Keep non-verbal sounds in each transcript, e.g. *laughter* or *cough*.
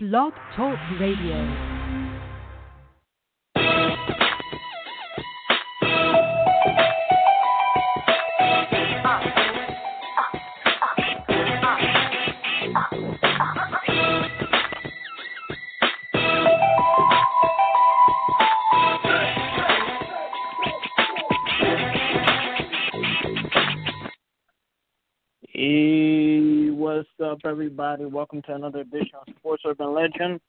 Blog Talk Radio. Up, everybody? Welcome to another edition of Sports Urban Legend.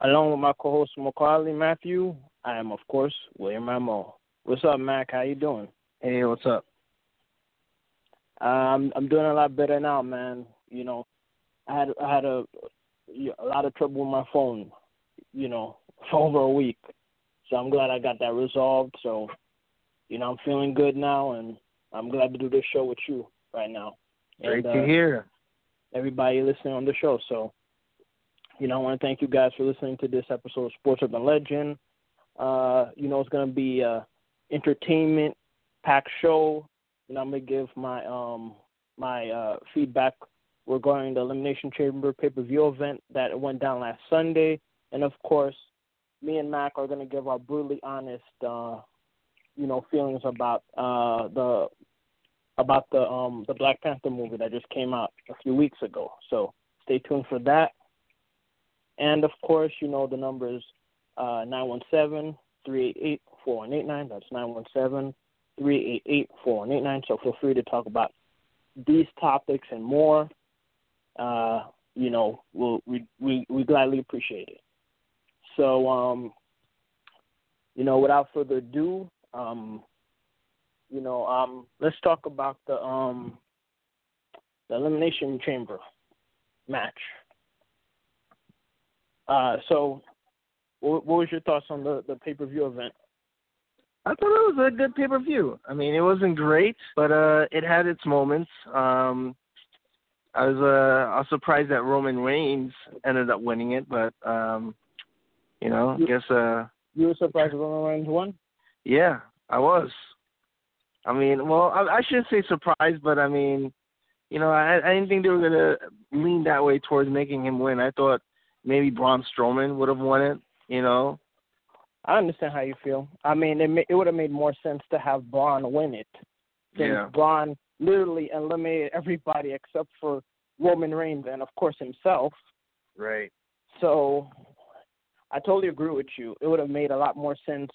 Along with my co-host Maccorley Mathieu, I am, of course, William Rameau. What's up, Mac? How you doing? Hey, what's up? Um, I'm doing a lot better now, man. You know, I had I had a a lot of trouble with my phone, you know, *laughs* for over a week. So I'm glad I got that resolved. So, you know, I'm feeling good now, and I'm glad to do this show with you right now. Great and, to uh, hear. Everybody listening on the show. So, you know, I want to thank you guys for listening to this episode of Sports Urban Legend. Uh, you know, it's going to be a entertainment packed show. And I'm going to give my um my uh, feedback regarding the Elimination Chamber pay per view event that went down last Sunday, and of course, me and Mac are going to give our brutally honest, uh, you know, feelings about uh, the about the um the Black Panther movie that just came out a few weeks ago. So stay tuned for that. And of course, you know the numbers uh nine one seven three eight eight four one eight nine. That's nine one seven three eight eight four one eight nine. So feel free to talk about these topics and more. Uh, you know, we'll we we, we gladly appreciate it. So um you know, without further ado, um you know, um, let's talk about the um, the elimination chamber match. Uh, so, what, what was your thoughts on the the pay per view event? I thought it was a good pay per view. I mean, it wasn't great, but uh, it had its moments. Um, I was uh, I was surprised that Roman Reigns ended up winning it, but um, you know, I guess uh, You were surprised Roman Reigns won. yeah, I was. I mean, well, I, I shouldn't say surprised, but I mean, you know, I, I didn't think they were gonna lean that way towards making him win. I thought maybe Braun Strowman would have won it. You know, I understand how you feel. I mean, it ma- it would have made more sense to have Braun win it, since Yeah. Braun literally eliminated everybody except for Roman Reigns and of course himself. right? So I totally agree with you. It would have made a lot more sense,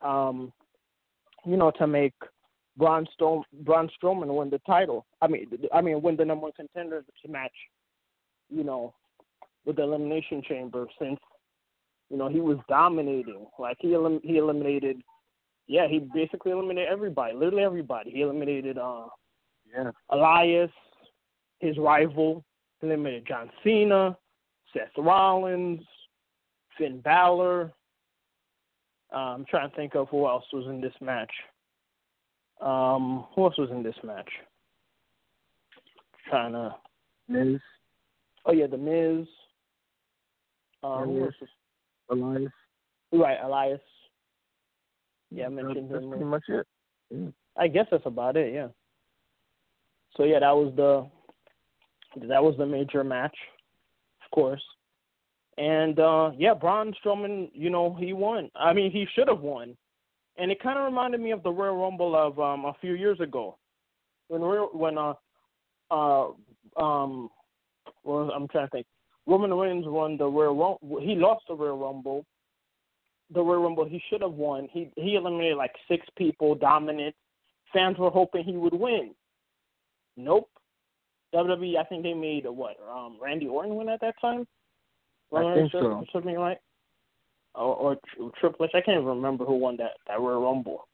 um, you know, to make Braun, Strom- Braun Strowman win the title. I mean, I mean, win the number one contender to match. You know, with the elimination chamber, since you know he was dominating. Like he elim- he eliminated, yeah, he basically eliminated everybody, literally everybody. He eliminated uh, Yeah. Elias, his rival, eliminated John Cena, Seth Rollins, Finn Balor. I'm trying to think of who else was in this match. Um, who else was in this match? Trying to. Miz, Oh yeah, The Miz. Um, Elias. Elias. right, Elias. Yeah, I mentioned That's him. pretty much it. Yeah. I guess that's about it. Yeah. So yeah, that was the that was the major match, of course. And uh yeah, Braun Strowman, you know, he won. I mean, he should have won. And it kind of reminded me of the Royal Rumble of um a few years ago, when Royal- when uh uh um well I'm trying to think. Roman Reigns won the Royal Rumble. He lost the Royal Rumble. The Royal Rumble he should have won. He he eliminated like six people, dominant. Fans were hoping he would win. Nope. WWE, I think they made a, what? Um, Randy Orton win at that time. I think so. Something like, or, or Tri- Triple H. I can't even remember who won that that Royal Rumble.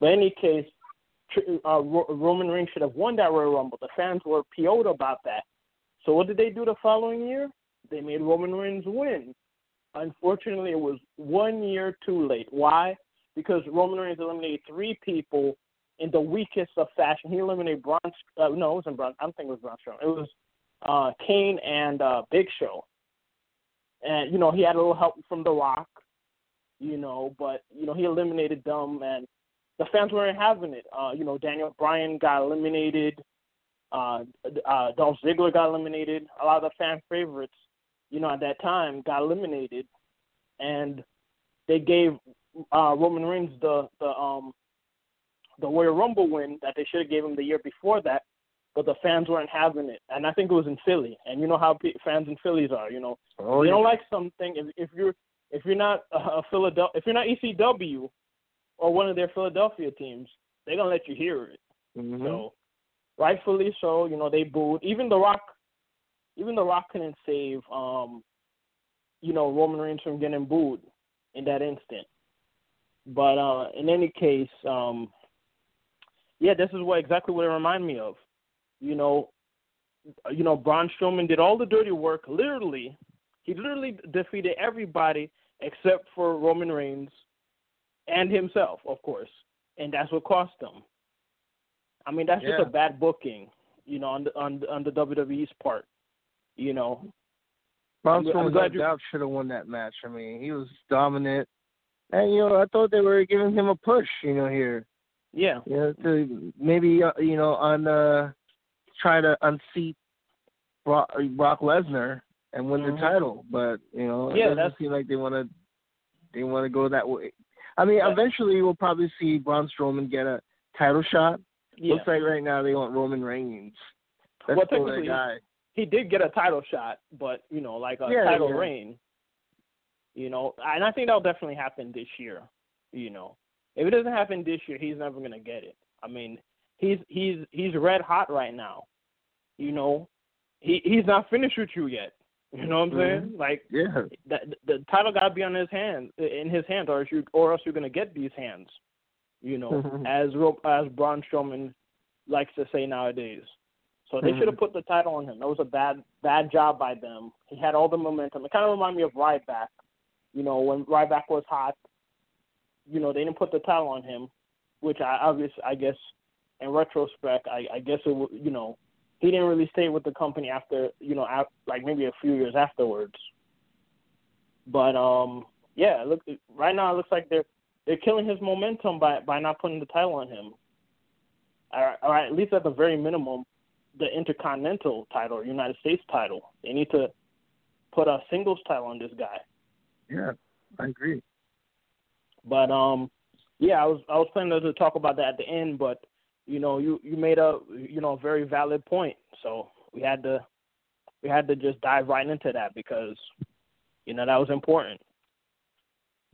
But in any case, uh, Roman Reigns should have won that Royal Rumble. The fans were PO'd about that. So what did they do the following year? They made Roman Reigns win. Unfortunately, it was one year too late. Why? Because Roman Reigns eliminated three people in the weakest of fashion. He eliminated Braun. Uh, no, it wasn't Braun. I'm thinking it was Braun Strowman. It was uh, Kane and uh, Big Show. And you know he had a little help from The Rock. You know, but you know he eliminated them, and the fans weren't having it. Uh, you know, Daniel Bryan got eliminated. Uh, uh, Dolph Ziggler got eliminated. A lot of the fan favorites you know, at that time got eliminated, and they gave uh, Roman Reigns the the um the Royal Rumble win that they should have gave him the year before that, but the fans weren't having it, and I think it was in Philly. And you know how fans in Phillies are, you know, Oh, they yeah. don't like something if if you're if you're not a Philadelphia if you're not ECW or one of their Philadelphia teams, they're gonna let you hear it. Mhm. So rightfully so, you know, they booed. Even The Rock even The Rock couldn't save um you know, Roman Reigns from getting booed in that instant. But uh in any case, um yeah, this is what exactly what it reminded me of. You know, you know, Braun Strowman did all the dirty work. Literally, he literally defeated everybody except for Roman Reigns and himself, of course, and that's what cost him. I mean, that's Yeah. just a bad booking, you know, on the on on the WWE's part. You know, Braun Strowman, no you- doubt, should have won that match. I mean, he was dominant, and you know, I thought they were giving him a push. You know, here, yeah, you know, to maybe uh, you know on uh try to unseat Brock, Brock Lesnar and win Mhm. the title, but you know, it Yeah, doesn't that's- seem like they want to they want to go that way. I mean, Yeah. eventually we'll probably see Braun Strowman get a title shot. yeah. Looks like right now they want Roman Reigns. That's Well, technically, guy. he did get a title shot, but you know, like a Yeah, title reign. You know, and I think that'll definitely happen this year. You know, if it doesn't happen this year, he's never gonna get it. I mean, he's he's he's red hot right now. You know, he he's not finished with you yet. You know what I'm saying? Mm-hmm. Like Yeah. that the title got to be on his hand in his hands, or else you or else you're gonna get these hands. You know, mm-hmm. as Ro- as Braun Strowman likes to say nowadays. So they mm-hmm. should have put the title on him. That was a bad bad job by them. He had all the momentum. It kind of reminded me of Ryback. You know, when Ryback was hot, you know they didn't put the title on him, which I obviously I guess in retrospect I, I guess it you know he didn't really stay with the company after you know like maybe a few years afterwards. But um yeah, look right now it looks like they're they're killing his momentum by by not putting the title on him. Or, or at least at the very minimum, the Intercontinental title or United States title. They need to put a singles title on this guy. Yeah, I agree. But um, yeah, I was I was planning to talk about that at the end, but you know, you you made a you know a very valid point, so we had to we had to just dive right into that because you know that was important.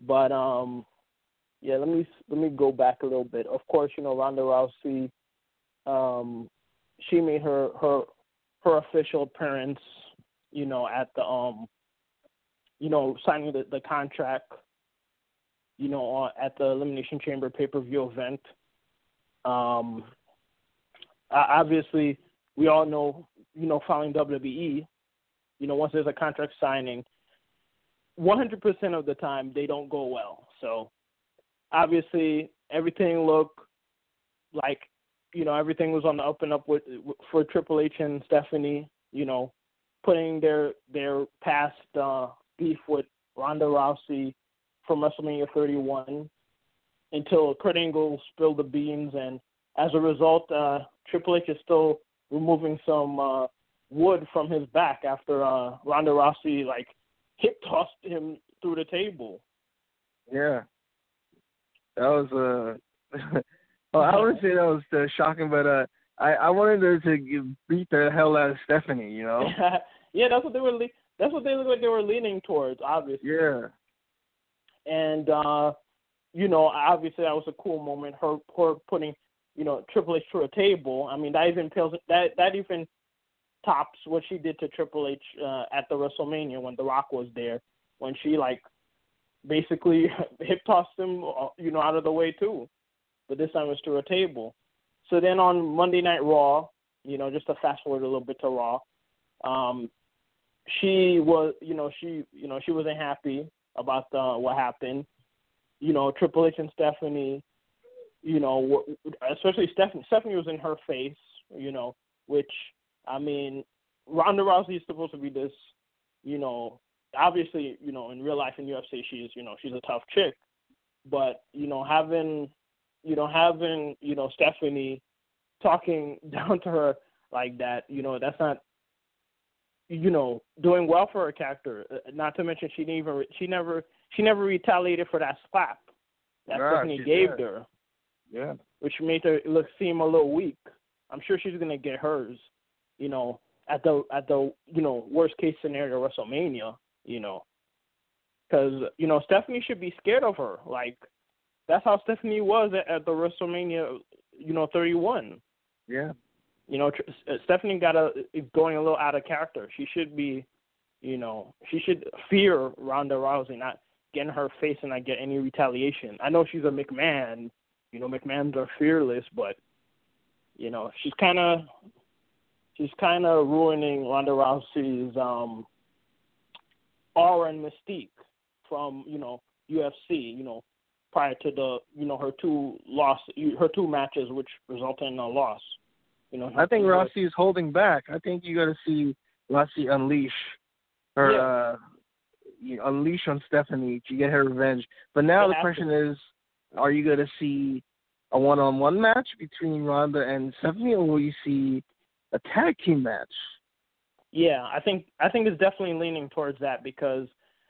But um, yeah, let me let me go back a little bit. Of course, you know Ronda Rousey, um, she made her her her official appearance, you know, at the um, you know, signing the, the contract you know, at the Elimination Chamber pay per view event. Um, obviously, we all know, you know, following WWE, you know, once there's a contract signing, 100% of the time they don't go well. So, obviously, everything looked like, you know, everything was on the up and up with for Triple H and Stephanie. You know, putting their their past uh, beef with Ronda Rousey from WrestleMania 31 until Kurt Angle spilled the beans, and as a result, uh, Triple H is still removing some uh, wood from his back after uh, Ronda Rousey like hip tossed him through the table. Yeah, that was uh, *laughs* well, I wouldn't say that was uh, shocking, but uh, I I wanted her to beat the hell out of Stephanie, you know? *laughs* yeah, that's what they were. Le- that's what they looked like they were leaning towards, obviously. Yeah, and uh, you know, obviously that was a cool moment. Her her putting, you know, Triple H through a table. I mean, that even pales that that even tops what she did to Triple H uh, at the WrestleMania when The Rock was there, when she like basically *laughs* hip tossed him, uh, you know, out of the way too. But this time it was through a table. So then on Monday Night Raw, you know, just to fast forward a little bit to Raw, um, she was, you know, she, you know, she wasn't happy about uh, what happened. You know, Triple H and Stephanie, you know, especially Stephanie. Stephanie was in her face, you know, which I mean, Ronda Rousey is supposed to be this, you know, obviously, you know, in real life in UFC she's, you know, she's a tough chick, but you know, having, you know, having, you know, Stephanie talking down to her like that, you know, that's not you know, doing well for her character. Uh, Not to mention she didn't even she never she never retaliated for that slap that Nah, Stephanie gave did. her, Yeah. which made her look seem a little weak. I'm sure she's gonna get hers, you know, at the at the you know worst case scenario WrestleMania, you know, because you know Stephanie should be scared of her. Like that's how Stephanie was at, at the WrestleMania, you know, 31. Yeah. You know, Stephanie got a is going a little out of character. She should be, you know, she should fear Ronda Rousey, not get in her face and not get any retaliation. I know she's a McMahon. You know, McMahons are fearless, but you know, she's kind of she's kind of ruining Ronda Rousey's um aura and mystique from you know UFC. You know, prior to the you know her two loss her two matches, which resulted in a loss. You know, I think Rousey is holding back. I think you got to see Rousey unleash her, Yeah. uh, you unleash on Stephanie to get her revenge. But now the question is, are you going to see a one-on-one match between Ronda and Stephanie, or will you see a tag team match? Yeah, I think I think it's definitely leaning towards that because,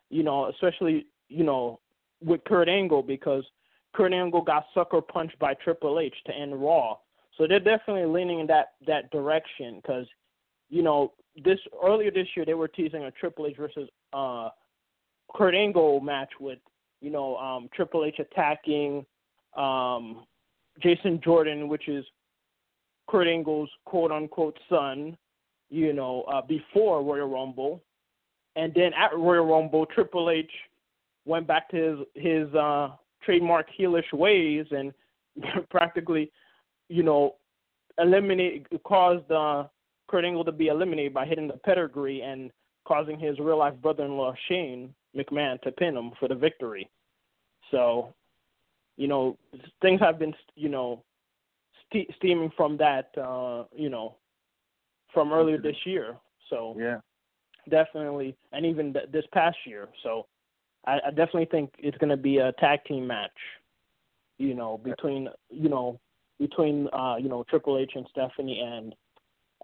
you know, especially you know with Kurt Angle because Kurt Angle got sucker punched by Triple H to end Raw, so they're definitely leaning in that that direction because, you know, this earlier this year they were teasing a Triple H versus uh Kurt Angle match with you know um Triple H attacking um Jason Jordan, which is Kurt Angle's quote unquote son you know, uh, before Royal Rumble, and then at Royal Rumble, Triple H went back to his his uh, trademark heelish ways and *laughs* practically, you know, eliminate caused uh, Kurt Angle to be eliminated by hitting the pedigree and causing his real life brother-in-law Shane McMahon to pin him for the victory. So, you know, things have been, you know, ste- steaming from that, uh, you know, from earlier this year. So Yeah. definitely, and even th- this past year. So I, I definitely think it's going to be a tag team match. You know, between you know between uh, you know Triple H and Stephanie and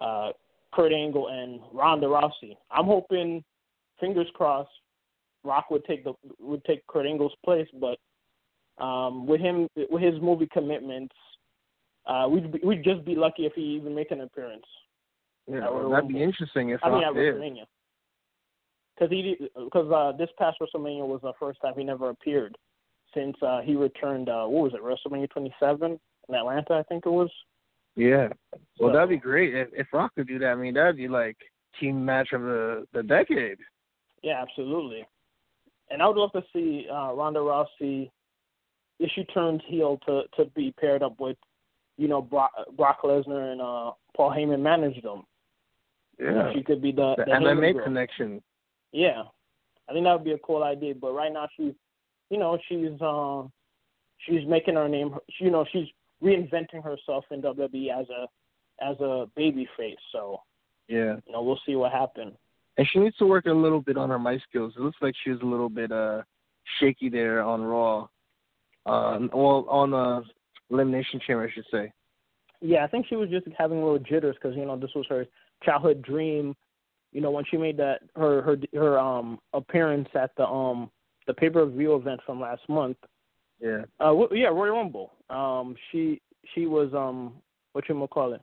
uh, Kurt Angle and Ronda Rousey. I'm hoping, fingers crossed, Rock would take the would take Kurt Angle's place, but um, with him with his movie commitments, uh, we'd be, we'd just be lucky if he even make an appearance. Yeah, At that'd be interesting if I mean, at did. WrestleMania. Because he, because uh, this past WrestleMania was the first time he never appeared since uh, he returned. Uh, what was it, WrestleMania 27 in Atlanta? I think it was. Yeah. Well, So- that'd be great if, if Rock could do that. I mean, that'd be like team match of the the decade. Yeah, absolutely. And I would love to see uh, Ronda Rousey if she turns heel to to be paired up with, you know, Brock, Brock Lesnar and uh, Paul Heyman manage them. You know, Yeah. she could be the, The the MMA girl. connection. Yeah, I think that would be a cool idea. But right now, she's, you know, she's uh, she's making her name. She, you know, she's reinventing herself in WWE as a as a baby face. So Yeah. you know, we'll see what happens. And she needs to work a little bit on her mic skills. It looks like she was a little bit uh shaky there on Raw. Uh, well, on uh, Elimination Chamber, I should say. Yeah, I think she was just having a little jitters because you know this was her childhood dream. You know, when she made that her her her um appearance at the um the pay per view event from last month. Yeah. Uh, wh- yeah, Royal Rumble. Um, she she was um what you call it?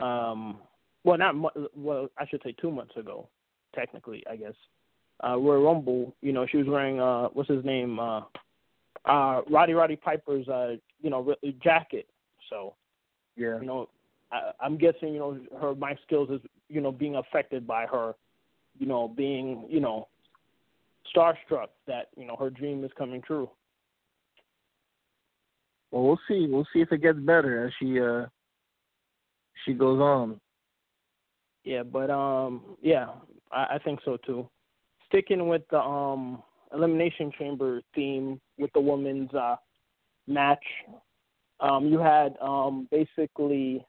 Um, well, not mu- well, I should say two months ago, technically, I guess. Uh, Royal Rumble. You know, she was wearing uh what's his name? Uh, uh, Roddy Roddy Piper's uh you know re- jacket. So Yeah. you know, I, I'm guessing you know her mic skills is you know being affected by her, you know, being you know starstruck that you know her dream is coming true. Well, we'll see. We'll see if it gets better as she uh she goes on. Yeah, but um, yeah, I, I think so too. Sticking with the um elimination chamber theme with the women's uh match, um, you had um basically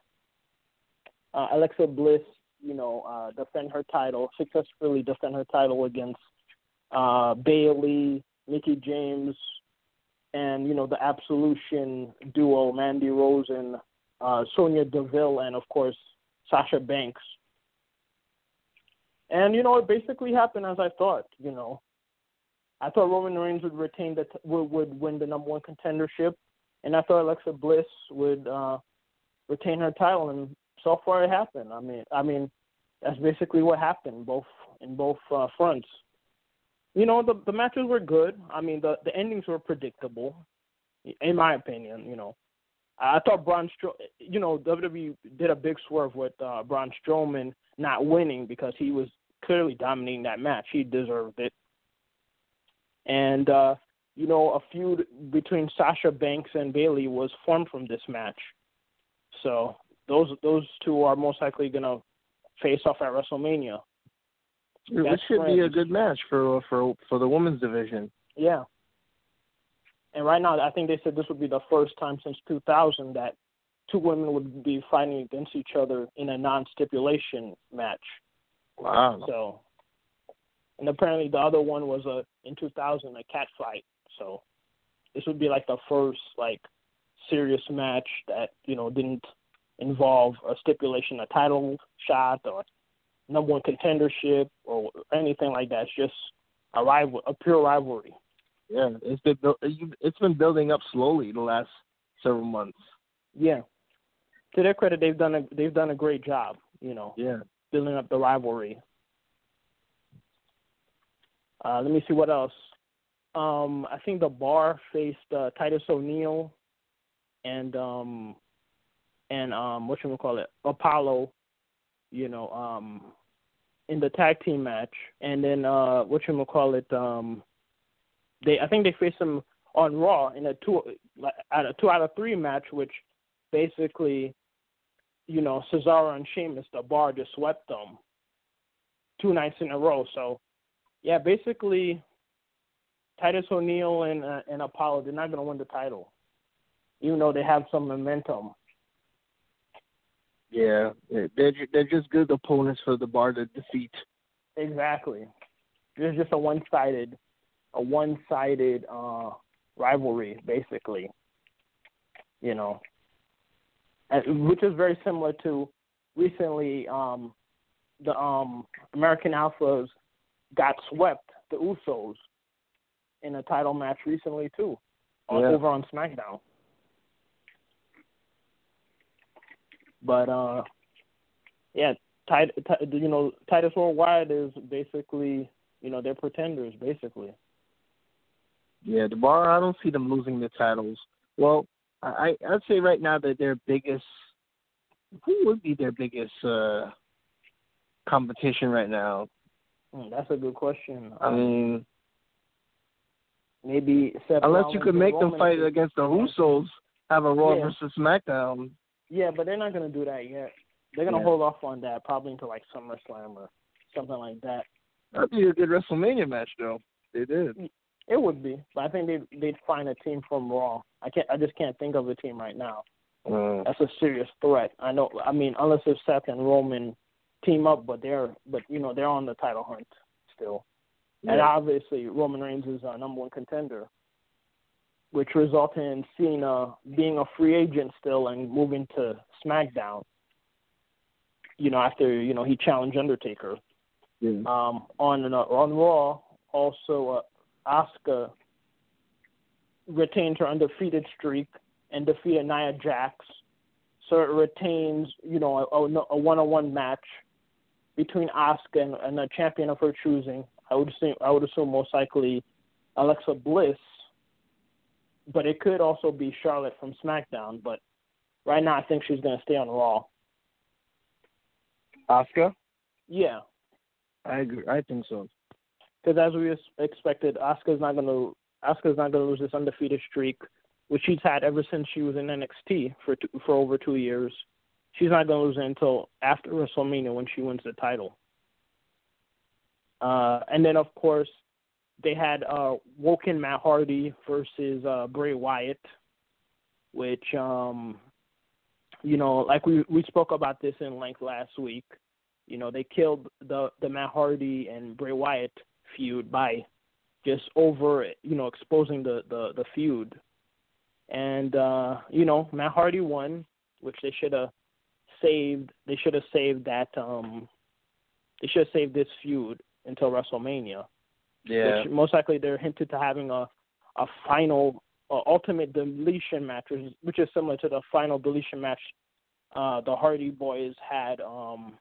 uh, Alexa Bliss, you know, uh, defend her title successfully defend her title against uh Bayley, Mickie James, and you know the Absolution duo, Mandy Rose and uh, Sonya Deville, and of course Sasha Banks. And you know, it basically happened as I thought. You know, I thought Roman Reigns would retain the would, would win the number one contendership, and I thought Alexa Bliss would uh, retain her title. And so far, it happened. I mean, I mean, that's basically what happened both in both uh, fronts. You know, the the matches were good. I mean, the the endings were predictable, in my opinion. You know, I thought Braun you know, WWE did a big swerve with uh, Braun Strowman not winning because he was clearly dominating that match. He deserved it. And uh, you know, a feud between Sasha Banks and Bayley was formed from this match. So those those two are most likely gonna face off at WrestleMania. It should friends. be a good match for for for the women's division. Yeah. And right now, I think they said this would be the first time since 2000 that two women would be fighting against each other in a non-stipulation match. Wow. So, and apparently the other one was a in 2000 a cat fight. So, this would be like the first like serious match that you know didn't involve a stipulation, a title shot, or number one contendership, or anything like that. It's just a rival, a pure rivalry. Yeah, it's been it's been building up slowly the last several months. Yeah, to their credit, they've done a they've done a great job. You know, yeah, building up the rivalry. Uh, let me see what else. Um, I think the Bar faced uh, Titus O'Neil and um, and um, what you call it, Apollo. You know, um, in the tag team match, and then uh, what you call it, um, they I think they faced them on Raw in a two out of two out of three match, which basically, you know, Cesaro and Sheamus, the bar just swept them two nights in a row. So, yeah, basically, Titus O'Neil and uh, and Apollo they're not going to win the title, even though they have some momentum. Yeah, they're they're just good opponents for the bar to defeat. Exactly. It's just a one-sided a one-sided uh, rivalry, basically. You know, which is very similar to recently um, the um, American Alphas got swept, the Usos, in a title match recently too, yeah. over on SmackDown. But uh, yeah, Tit- you know, Titus Worldwide is basically, you know, they're pretenders basically. Yeah, the bar. I don't see them losing the titles. Well, I I'd say right now that their biggest who would be their biggest uh competition right now? Hmm, that's a good question. I mean, maybe Seth unless Rollins you could make them fight against the Usos, have a Raw yeah. versus SmackDown. Yeah, but they're not gonna do that yet. They're gonna yeah. hold off on that probably until like SummerSlam or something like that. That'd be a good WrestleMania match, though. They did. It would be, but I think they they'd find a team from Raw. I can't. I just can't think of a team right now. Mm. That's a serious threat. I know. I mean, unless if Seth and Roman team up, but they're but you know they're on the title hunt still, yeah. and obviously Roman Reigns is a number one contender, which resulted in Cena being a free agent still and moving to SmackDown. You know, after you know he challenged Undertaker. Yeah. Um, on uh, on Raw, also uh, Asuka retained her undefeated streak and defeated Nia Jax. So it retains, you know, a, a one-on-one match between Asuka and, and a champion of her choosing. I would assume, I would assume most likely Alexa Bliss, but it could also be Charlotte from SmackDown. But right now, I think she's going to stay on Raw. Asuka? Yeah. I agree. I think so because as we expected, Asuka's not going to Asuka's not going to lose this undefeated streak, which she's had ever since she was in NXT for two, for over two years. She's not going to lose it until after WrestleMania when she wins the title. Uh, and then of course they had uh, Woken Matt Hardy versus uh, Bray Wyatt, which um, you know, like we we spoke about this in length last week. You know, they killed the the Matt Hardy and Bray Wyatt feud by just over you know exposing the the the feud and uh you know Matt Hardy won which they should have saved they should have saved that um they should have saved this feud until WrestleMania. Yeah. Which most likely they're hinted to having a a final uh, ultimate deletion match, which is, which is similar to the final deletion match uh, the Hardy Boys had um,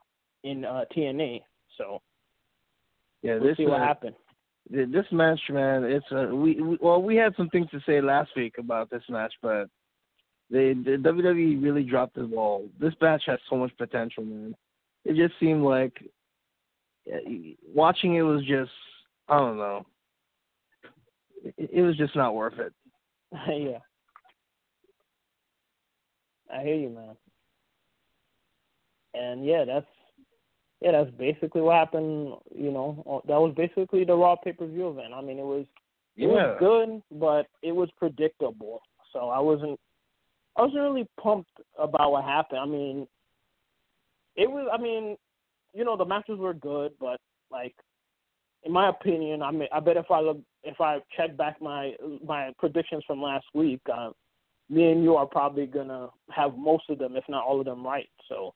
in uh, TNA. So yeah, we'll this see what uh, happens. This match, man, it's a we, we well we had some things to say last week about this match, but the WWE really dropped the ball. This match has so much potential, man. It just seemed like watching it was just I don't know. It was just not worth it. *laughs* yeah. I hear you, man. And yeah, that's yeah, that's basically what happened. You know, that was basically the Raw pay per view event. I mean, it was it Yeah. was good, but it was predictable. So I wasn't I wasn't really pumped about what happened. I mean, it was. I mean, you know, the matches were good, but like, in my opinion, I mean, I bet if I look, if I check back my my predictions from last week, uh, me and you are probably gonna have most of them, if not all of them, right. So.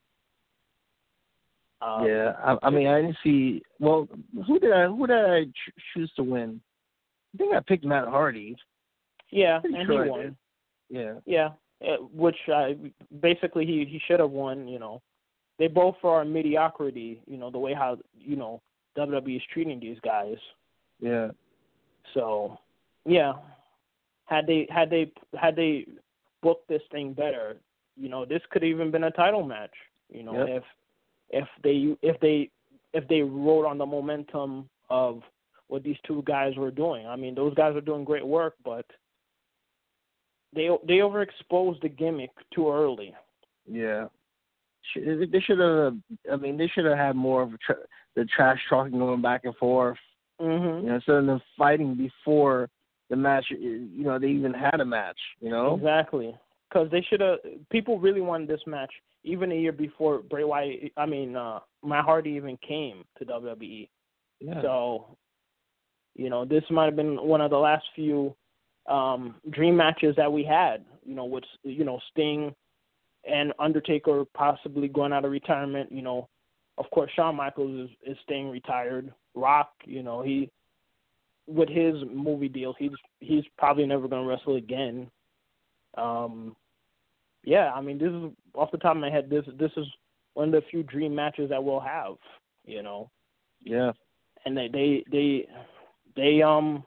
Um, yeah, I, I mean, I didn't see. Well, who did I who did I ch- choose to win? I think I picked Matt Hardy. Yeah, and sure he won. Yeah, Yeah, uh, which I basically he he should have won. You know, they both are mediocrity. You know the way how you know WWE is treating these guys. yeah, So, yeah, had they had they had they booked this thing better, you know, this could have even been a title match. You know, Yep. if if they if they if they rode on the momentum of what these two guys were doing. I mean, those guys are doing great work, but they they overexposed the gimmick too early. yeah. They should have. I mean, they should have had more of tra- the trash talking going back and forth. Mhm. You know, instead of them fighting before the match. You know, they even had a match. You know. Exactly. Because they should have. People really wanted this match even a year before Bray Wyatt. I mean, uh, Matt Hardy even came to WWE. Yeah. So, you know, this might have been one of the last few um, dream matches that we had. You know, with you know Sting and Undertaker possibly going out of retirement. You know, of course, Shawn Michaels is, is staying retired. Rock, you know, he with his movie deal, he's he's probably never going to wrestle again. Um, yeah, I mean, this is off the top of my head. This this is one of the few dream matches that we'll have. You know, yeah. and they they they they um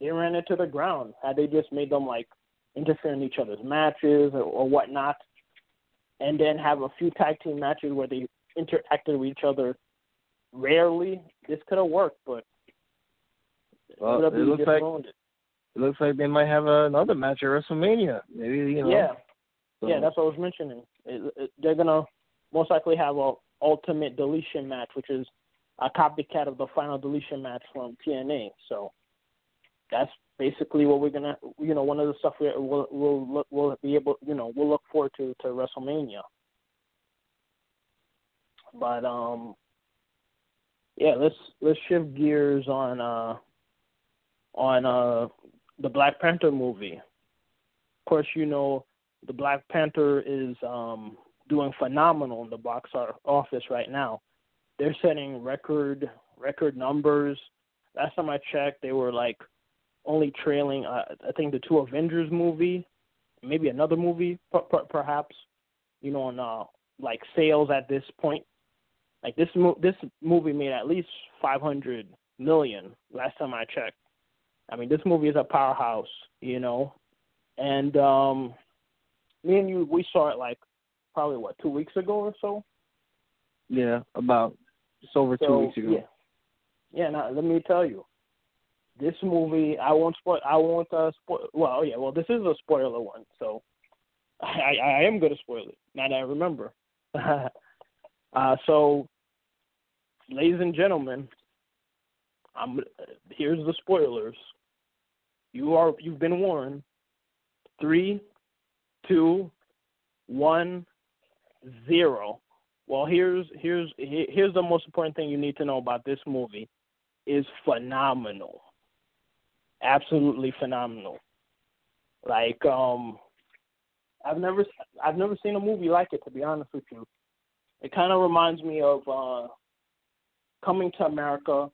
they ran it to the ground. Had they just made them like interfere in each other's matches or, or whatnot, and then have a few tag team matches where they interacted with each other rarely, this could have worked. But Well, it looks like it. it looks like they might have another match at WrestleMania. Maybe you know. yeah, so- yeah, that's what I was mentioning. It, it, they're gonna most likely have a ultimate deletion match, which is a copycat of the final deletion match from TNA. So that's basically what we're gonna, you know, one of the stuff we, we'll we'll look, we'll be able, you know, we'll look forward to to WrestleMania. But um, yeah, let's let's shift gears on uh on uh the Black Panther movie. Of course, you know the Black Panther is um doing phenomenal in the box office right now. They're setting record record numbers. Last time I checked, they were like only trailing uh, I think the two Avengers movie, maybe another movie per- per- perhaps. You know, on uh, like sales at this point. Like this mo- this movie made at least 500 million last time I checked. I mean, this movie is a powerhouse, you know. And um me and you we saw it like probably what, 2 weeks ago or so. Yeah, about just over two weeks ago. Yeah. Yeah, now let me tell you. This movie I won't spoil I won't uh spoil well, yeah, well this is a spoiler one, so I I, I am gonna spoil it, now that I remember. *laughs* uh so ladies and gentlemen, I'm here's the spoilers. You are you've been warned. Three, two, one, zero. Well, here's here's here's the most important thing you need to know about this movie is phenomenal. Absolutely phenomenal. Like um I've never I've never seen a movie like it to be honest with you. It kind of reminds me of uh Coming to America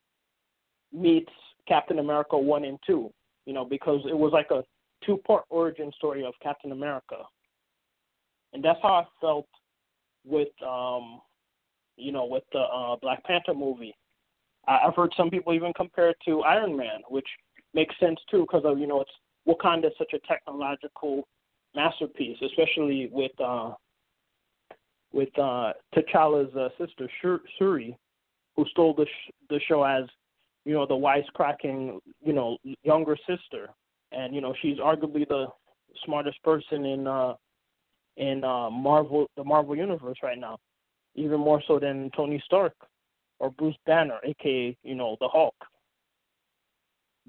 meets Captain America one and two. You know, because it was like a two part origin story of Captain America. And that's how I felt with um you know, with the uh Black Panther movie. I, I've heard some people even compare it to Iron Man, which makes sense too because of you know it's Wakanda is such a technological masterpiece, especially with uh with uh T'Challa's uh, sister Shuri, who stole the sh- the show as you know the wisecracking you know younger sister, and you know she's arguably the smartest person in uh in uh Marvel the Marvel universe right now, even more so than Tony Stark or Bruce Banner, aka you know the Hulk.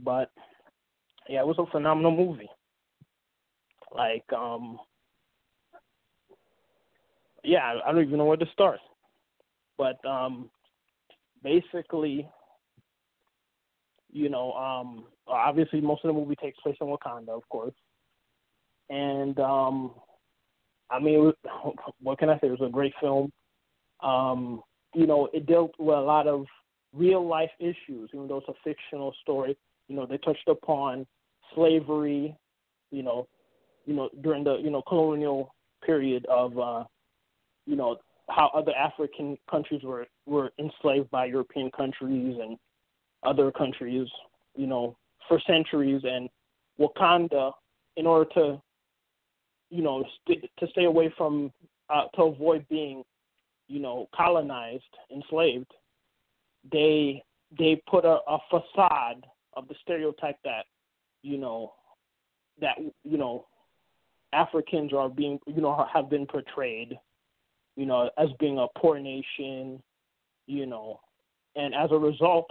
But yeah, it was a phenomenal movie. Like um yeah, I don't even know where to start. But um basically you know, um obviously most of the movie takes place in Wakanda, of course. And um I mean *laughs* what can I say? It was a great film. Um, you know, it dealt with a lot of real life issues, even though it's a fictional story. You know, they touched upon slavery, you know, you know, during the, you know, colonial period of uh you know, how other African countries were were enslaved by European countries and other countries, you know, for centuries, and Wakanda, in order to, you know, st- to stay away from uh, to avoid being, you know, colonized, enslaved, they they put a, a facade of the stereotype that, you know, that you know, Africans are being, you know, have been portrayed you know, as being a poor nation, you know, and as a result,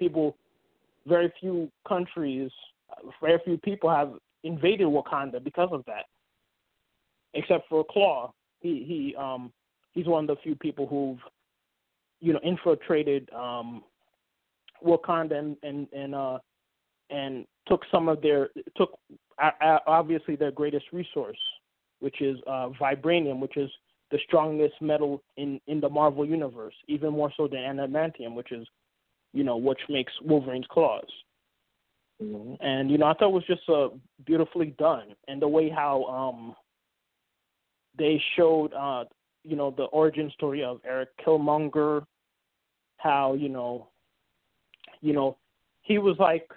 people, very few countries, very few people have invaded Wakanda because of that, except for Klaue. He he um he's one of the few people who've you know infiltrated um Wakanda and and and uh and took some of their took obviously their greatest resource, which is uh vibranium, which is the strongest metal in in the Marvel universe, even more so than adamantium, which is, you know, which makes Wolverine's claws. Mm-hmm. And you know, I thought it was just uh, beautifully done, and the way how um they showed, uh, you know, the origin story of Eric Killmonger, how you know, you know, he was like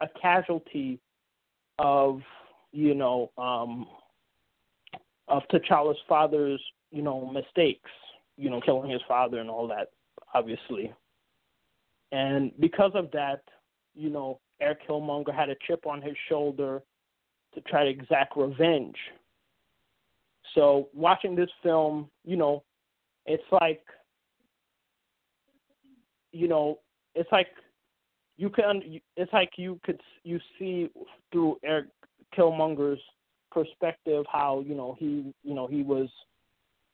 a casualty of you know um of T'Challa's father's you know, mistakes, you know, killing his father and all that, obviously. And because of that, you know, Eric Killmonger had a chip on his shoulder to try to exact revenge. So watching this film, you know, it's like, you know, it's like you can, it's like you could you see through Eric Killmonger's perspective how you know he you know he was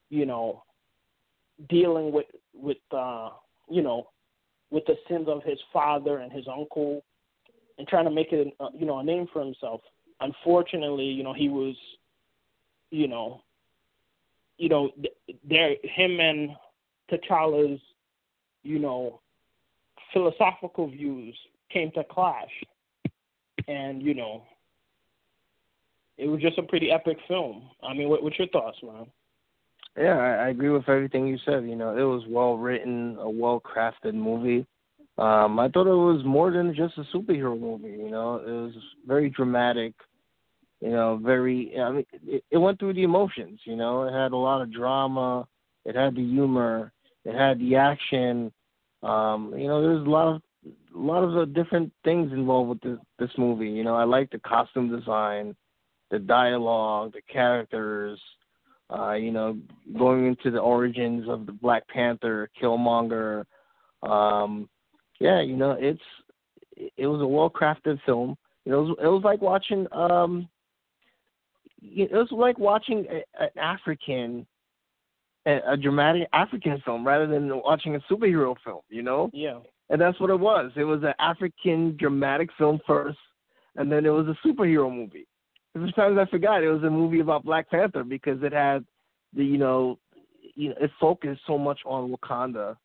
you know, dealing with with uh, you know, with the sins of his father and his uncle, and trying to make it, uh, you know, a name for himself. Unfortunately, you know, he was, you know, you know, there him and T'Challa's, you know, philosophical views came to clash, and you know, it was just a pretty epic film. I mean, what, what's your thoughts, man? Yeah, I, I agree with everything you said. You know, it was well written, a well crafted movie. Um, I thought it was more than just a superhero movie. You know, it was very dramatic. You know, very. I mean, it, it went through the emotions. You know, it had a lot of drama. It had the humor. It had the action. Um, you know, there's a lot of a lot of the different things involved with this this movie. You know, I like the costume design, the dialogue, the characters uh, you know, going into the origins of the Black Panther, Killmonger. Um, yeah, you know, it's it was a well crafted film. You know, it was, it was like watching um, it was like watching a, an African, a, a dramatic African film rather than watching a superhero film. You know? Yeah. And that's what it was. It was an African dramatic film first, and then it was a superhero movie. Sometimes I forgot it was a movie about Black Panther because it had the you know, you know it focused so much on Wakanda,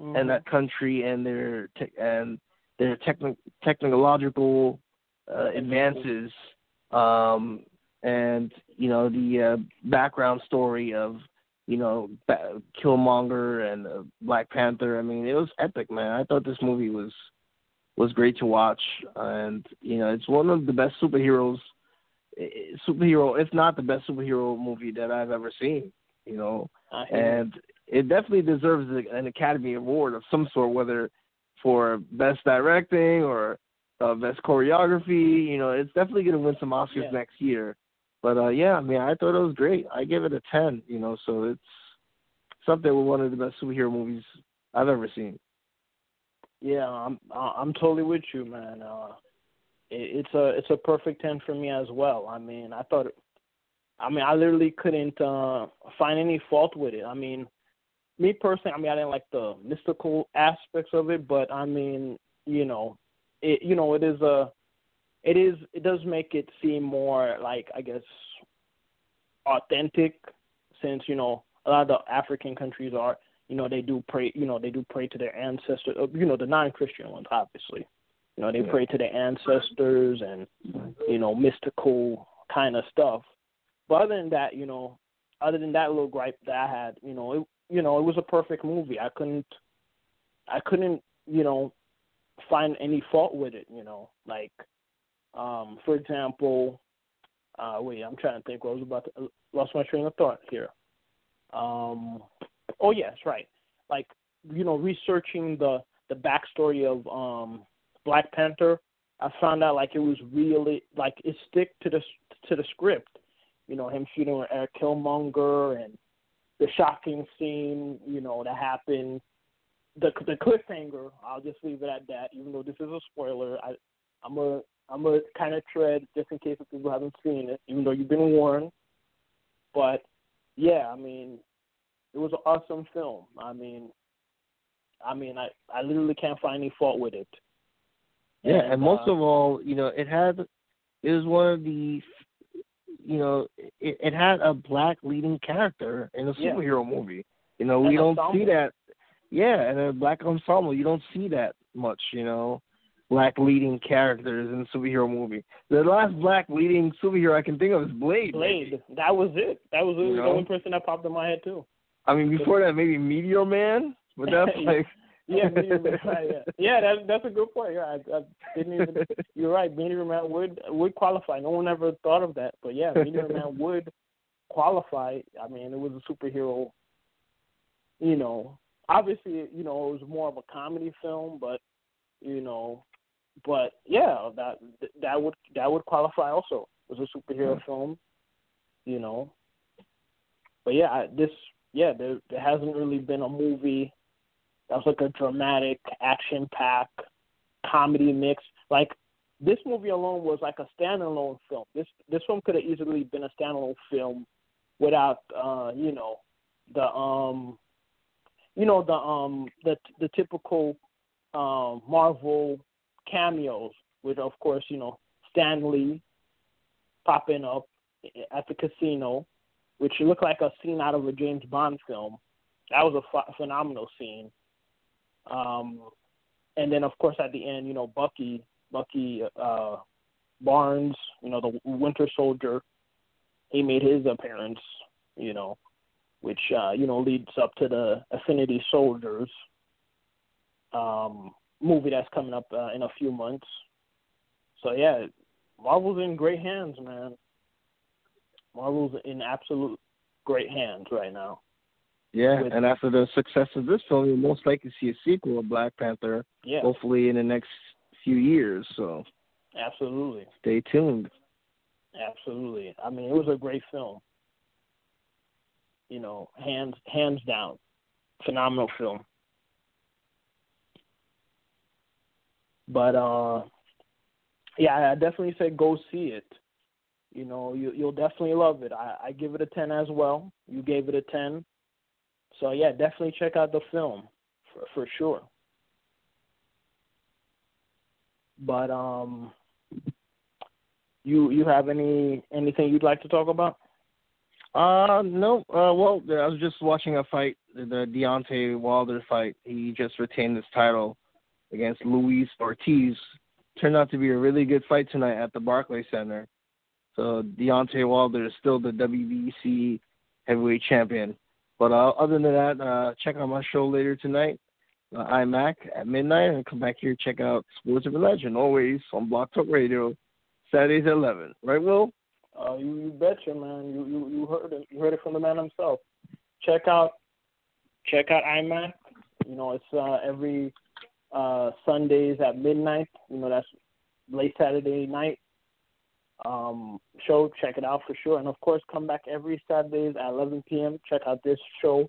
Mhm. and that country and their te- and their techni- technological uh, advances um and you know the uh, background story of you know ba- Killmonger and uh, Black Panther. I mean it was epic man. I thought this movie was was great to watch. And you know it's one of the best superheroes superhero if not the best superhero movie that I've ever seen you know I hear you. and it definitely deserves an Academy Award of some sort, whether for best directing or uh, best choreography. You know, it's definitely going to win some Oscars Yeah. next year. But uh, yeah, I mean, I thought it was great. I give it a ten. You know, so it's something with one of the best superhero movies I've ever seen. Yeah, I'm I'm totally with you, man. Uh, it's a it's a perfect ten for me as well. I mean, I thought, I mean, I literally couldn't uh find any fault with it. I mean, me personally, I mean, I didn't like the mystical aspects of it, but I mean, you know, it you know it is a, it is it does make it seem more like I guess authentic, since you know a lot of the African countries are you know they do pray you know they do pray to their ancestors uh, you know the non-christian ones obviously you know they Yeah. pray to their ancestors and you know mystical kind of stuff. But other than that you know other than that little gripe that i had you know it you know it was a perfect movie. I couldn't i couldn't you know find any fault with it you know. Like um for example uh wait i'm trying to think what I was about to lost my train of thought here. Um oh yes right. Like you know researching the the backstory of um black panther i found out like it was really like it stick to the to the script you know him shooting with Erik killmonger and the shocking scene you know that happened the the cliffhanger i'll just leave it at that even though this is a spoiler i i'm a i'm a kind of tread just in case if people haven't seen it even though you've been warned but yeah i mean it was an awesome film. I mean, I mean, I I literally can't find any fault with it. Yeah, and, most uh, of all, you know, it had it was one of the you know, it, it had a black leading character in a Yeah. superhero movie. You know, we don't see that. Yeah, and a black ensemble, you don't see that much. You know, black leading characters in a superhero movie. The last black leading superhero I can think of is Blade. maybe. Blade. That was it. That was You the know? only person that popped in my head too. I mean, before that, maybe Meteor Man, but that's *laughs* like. Yeah, right, yeah, yeah. That's that's a good point. Yeah, I, I didn't even. You're right. Meteor Man would would qualify. No one ever thought of that, but yeah, Meteor Man *laughs* would qualify. I mean, it was a superhero. You know, obviously, you know, it was more of a comedy film, but you know, but yeah, that that would that would qualify also as a superhero Yeah. film. You know, but yeah, I, this yeah, there there hasn't really been a movie that was like a dramatic, action pack, comedy mix. Like this movie alone was like a standalone film. This this film could have easily been a standalone film without uh, you know, the um you know, the um the the typical um Marvel cameos with of course, you know, Stan Lee popping up at the casino, which looked like a scene out of a James Bond film. That was a ph- phenomenal scene. Um, and then of course at the end, you know, Bucky, Bucky uh, Barnes, you know, the Winter Soldier, he made his appearance, you know, which uh, you know leads up to the Infinity Soldiers um, movie that's coming up uh, in a few months. So yeah, Marvel's in great hands, man. Marvel's in absolute great hands right now. Yeah, with- and after the success of this film, you'll most likely see a sequel of Black Panther, Yeah, hopefully in the next few years. So absolutely. stay tuned. Absolutely. I mean, it was a great film. You know, hands hands down, phenomenal film. But uh, yeah, I definitely say go see it. You know, you you'll definitely love it. I, I give it a ten as well. You gave it a ten, so yeah, definitely check out the film for for sure. But um, you you have any anything you'd like to talk about? Uh no. Uh well, I was just watching a fight the Deontay Wilder fight. He just retained his title against Luis Ortiz. Turned out to be a really good fight tonight at the Barclays Center. So Deontay Wilder is still the WBC heavyweight champion. But uh, other than that, uh, check out my show later tonight, uh, iMac at midnight, and come back here check out Sports Urban Legend always on BlogTalk Radio, Saturdays at eleven. Right, Will? Uh, you, you betcha, man. You, you you heard it. You heard it from the man himself. Check out check out iMac. You know, it's uh, every uh, Sundays at midnight. You know, that's late Saturday night um, show. Check it out for sure. And of course, come back every Saturdays at 11 p.m. Check out this show,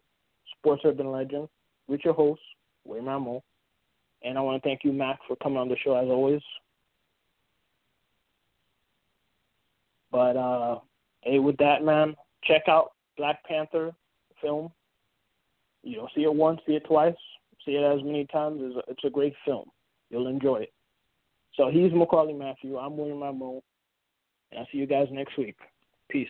Sports Urban Legend, with your host, William Rameau. And I want to thank you, Mac, for coming on the show as always. But uh, hey, with that, man, check out Black Panther film. You know, see it once, see it twice, see it as many times. It's a, it's a great film. You'll enjoy it. So he's Maccorley Mathieu. I'm William Rameau. And I'll see you guys next week. Peace.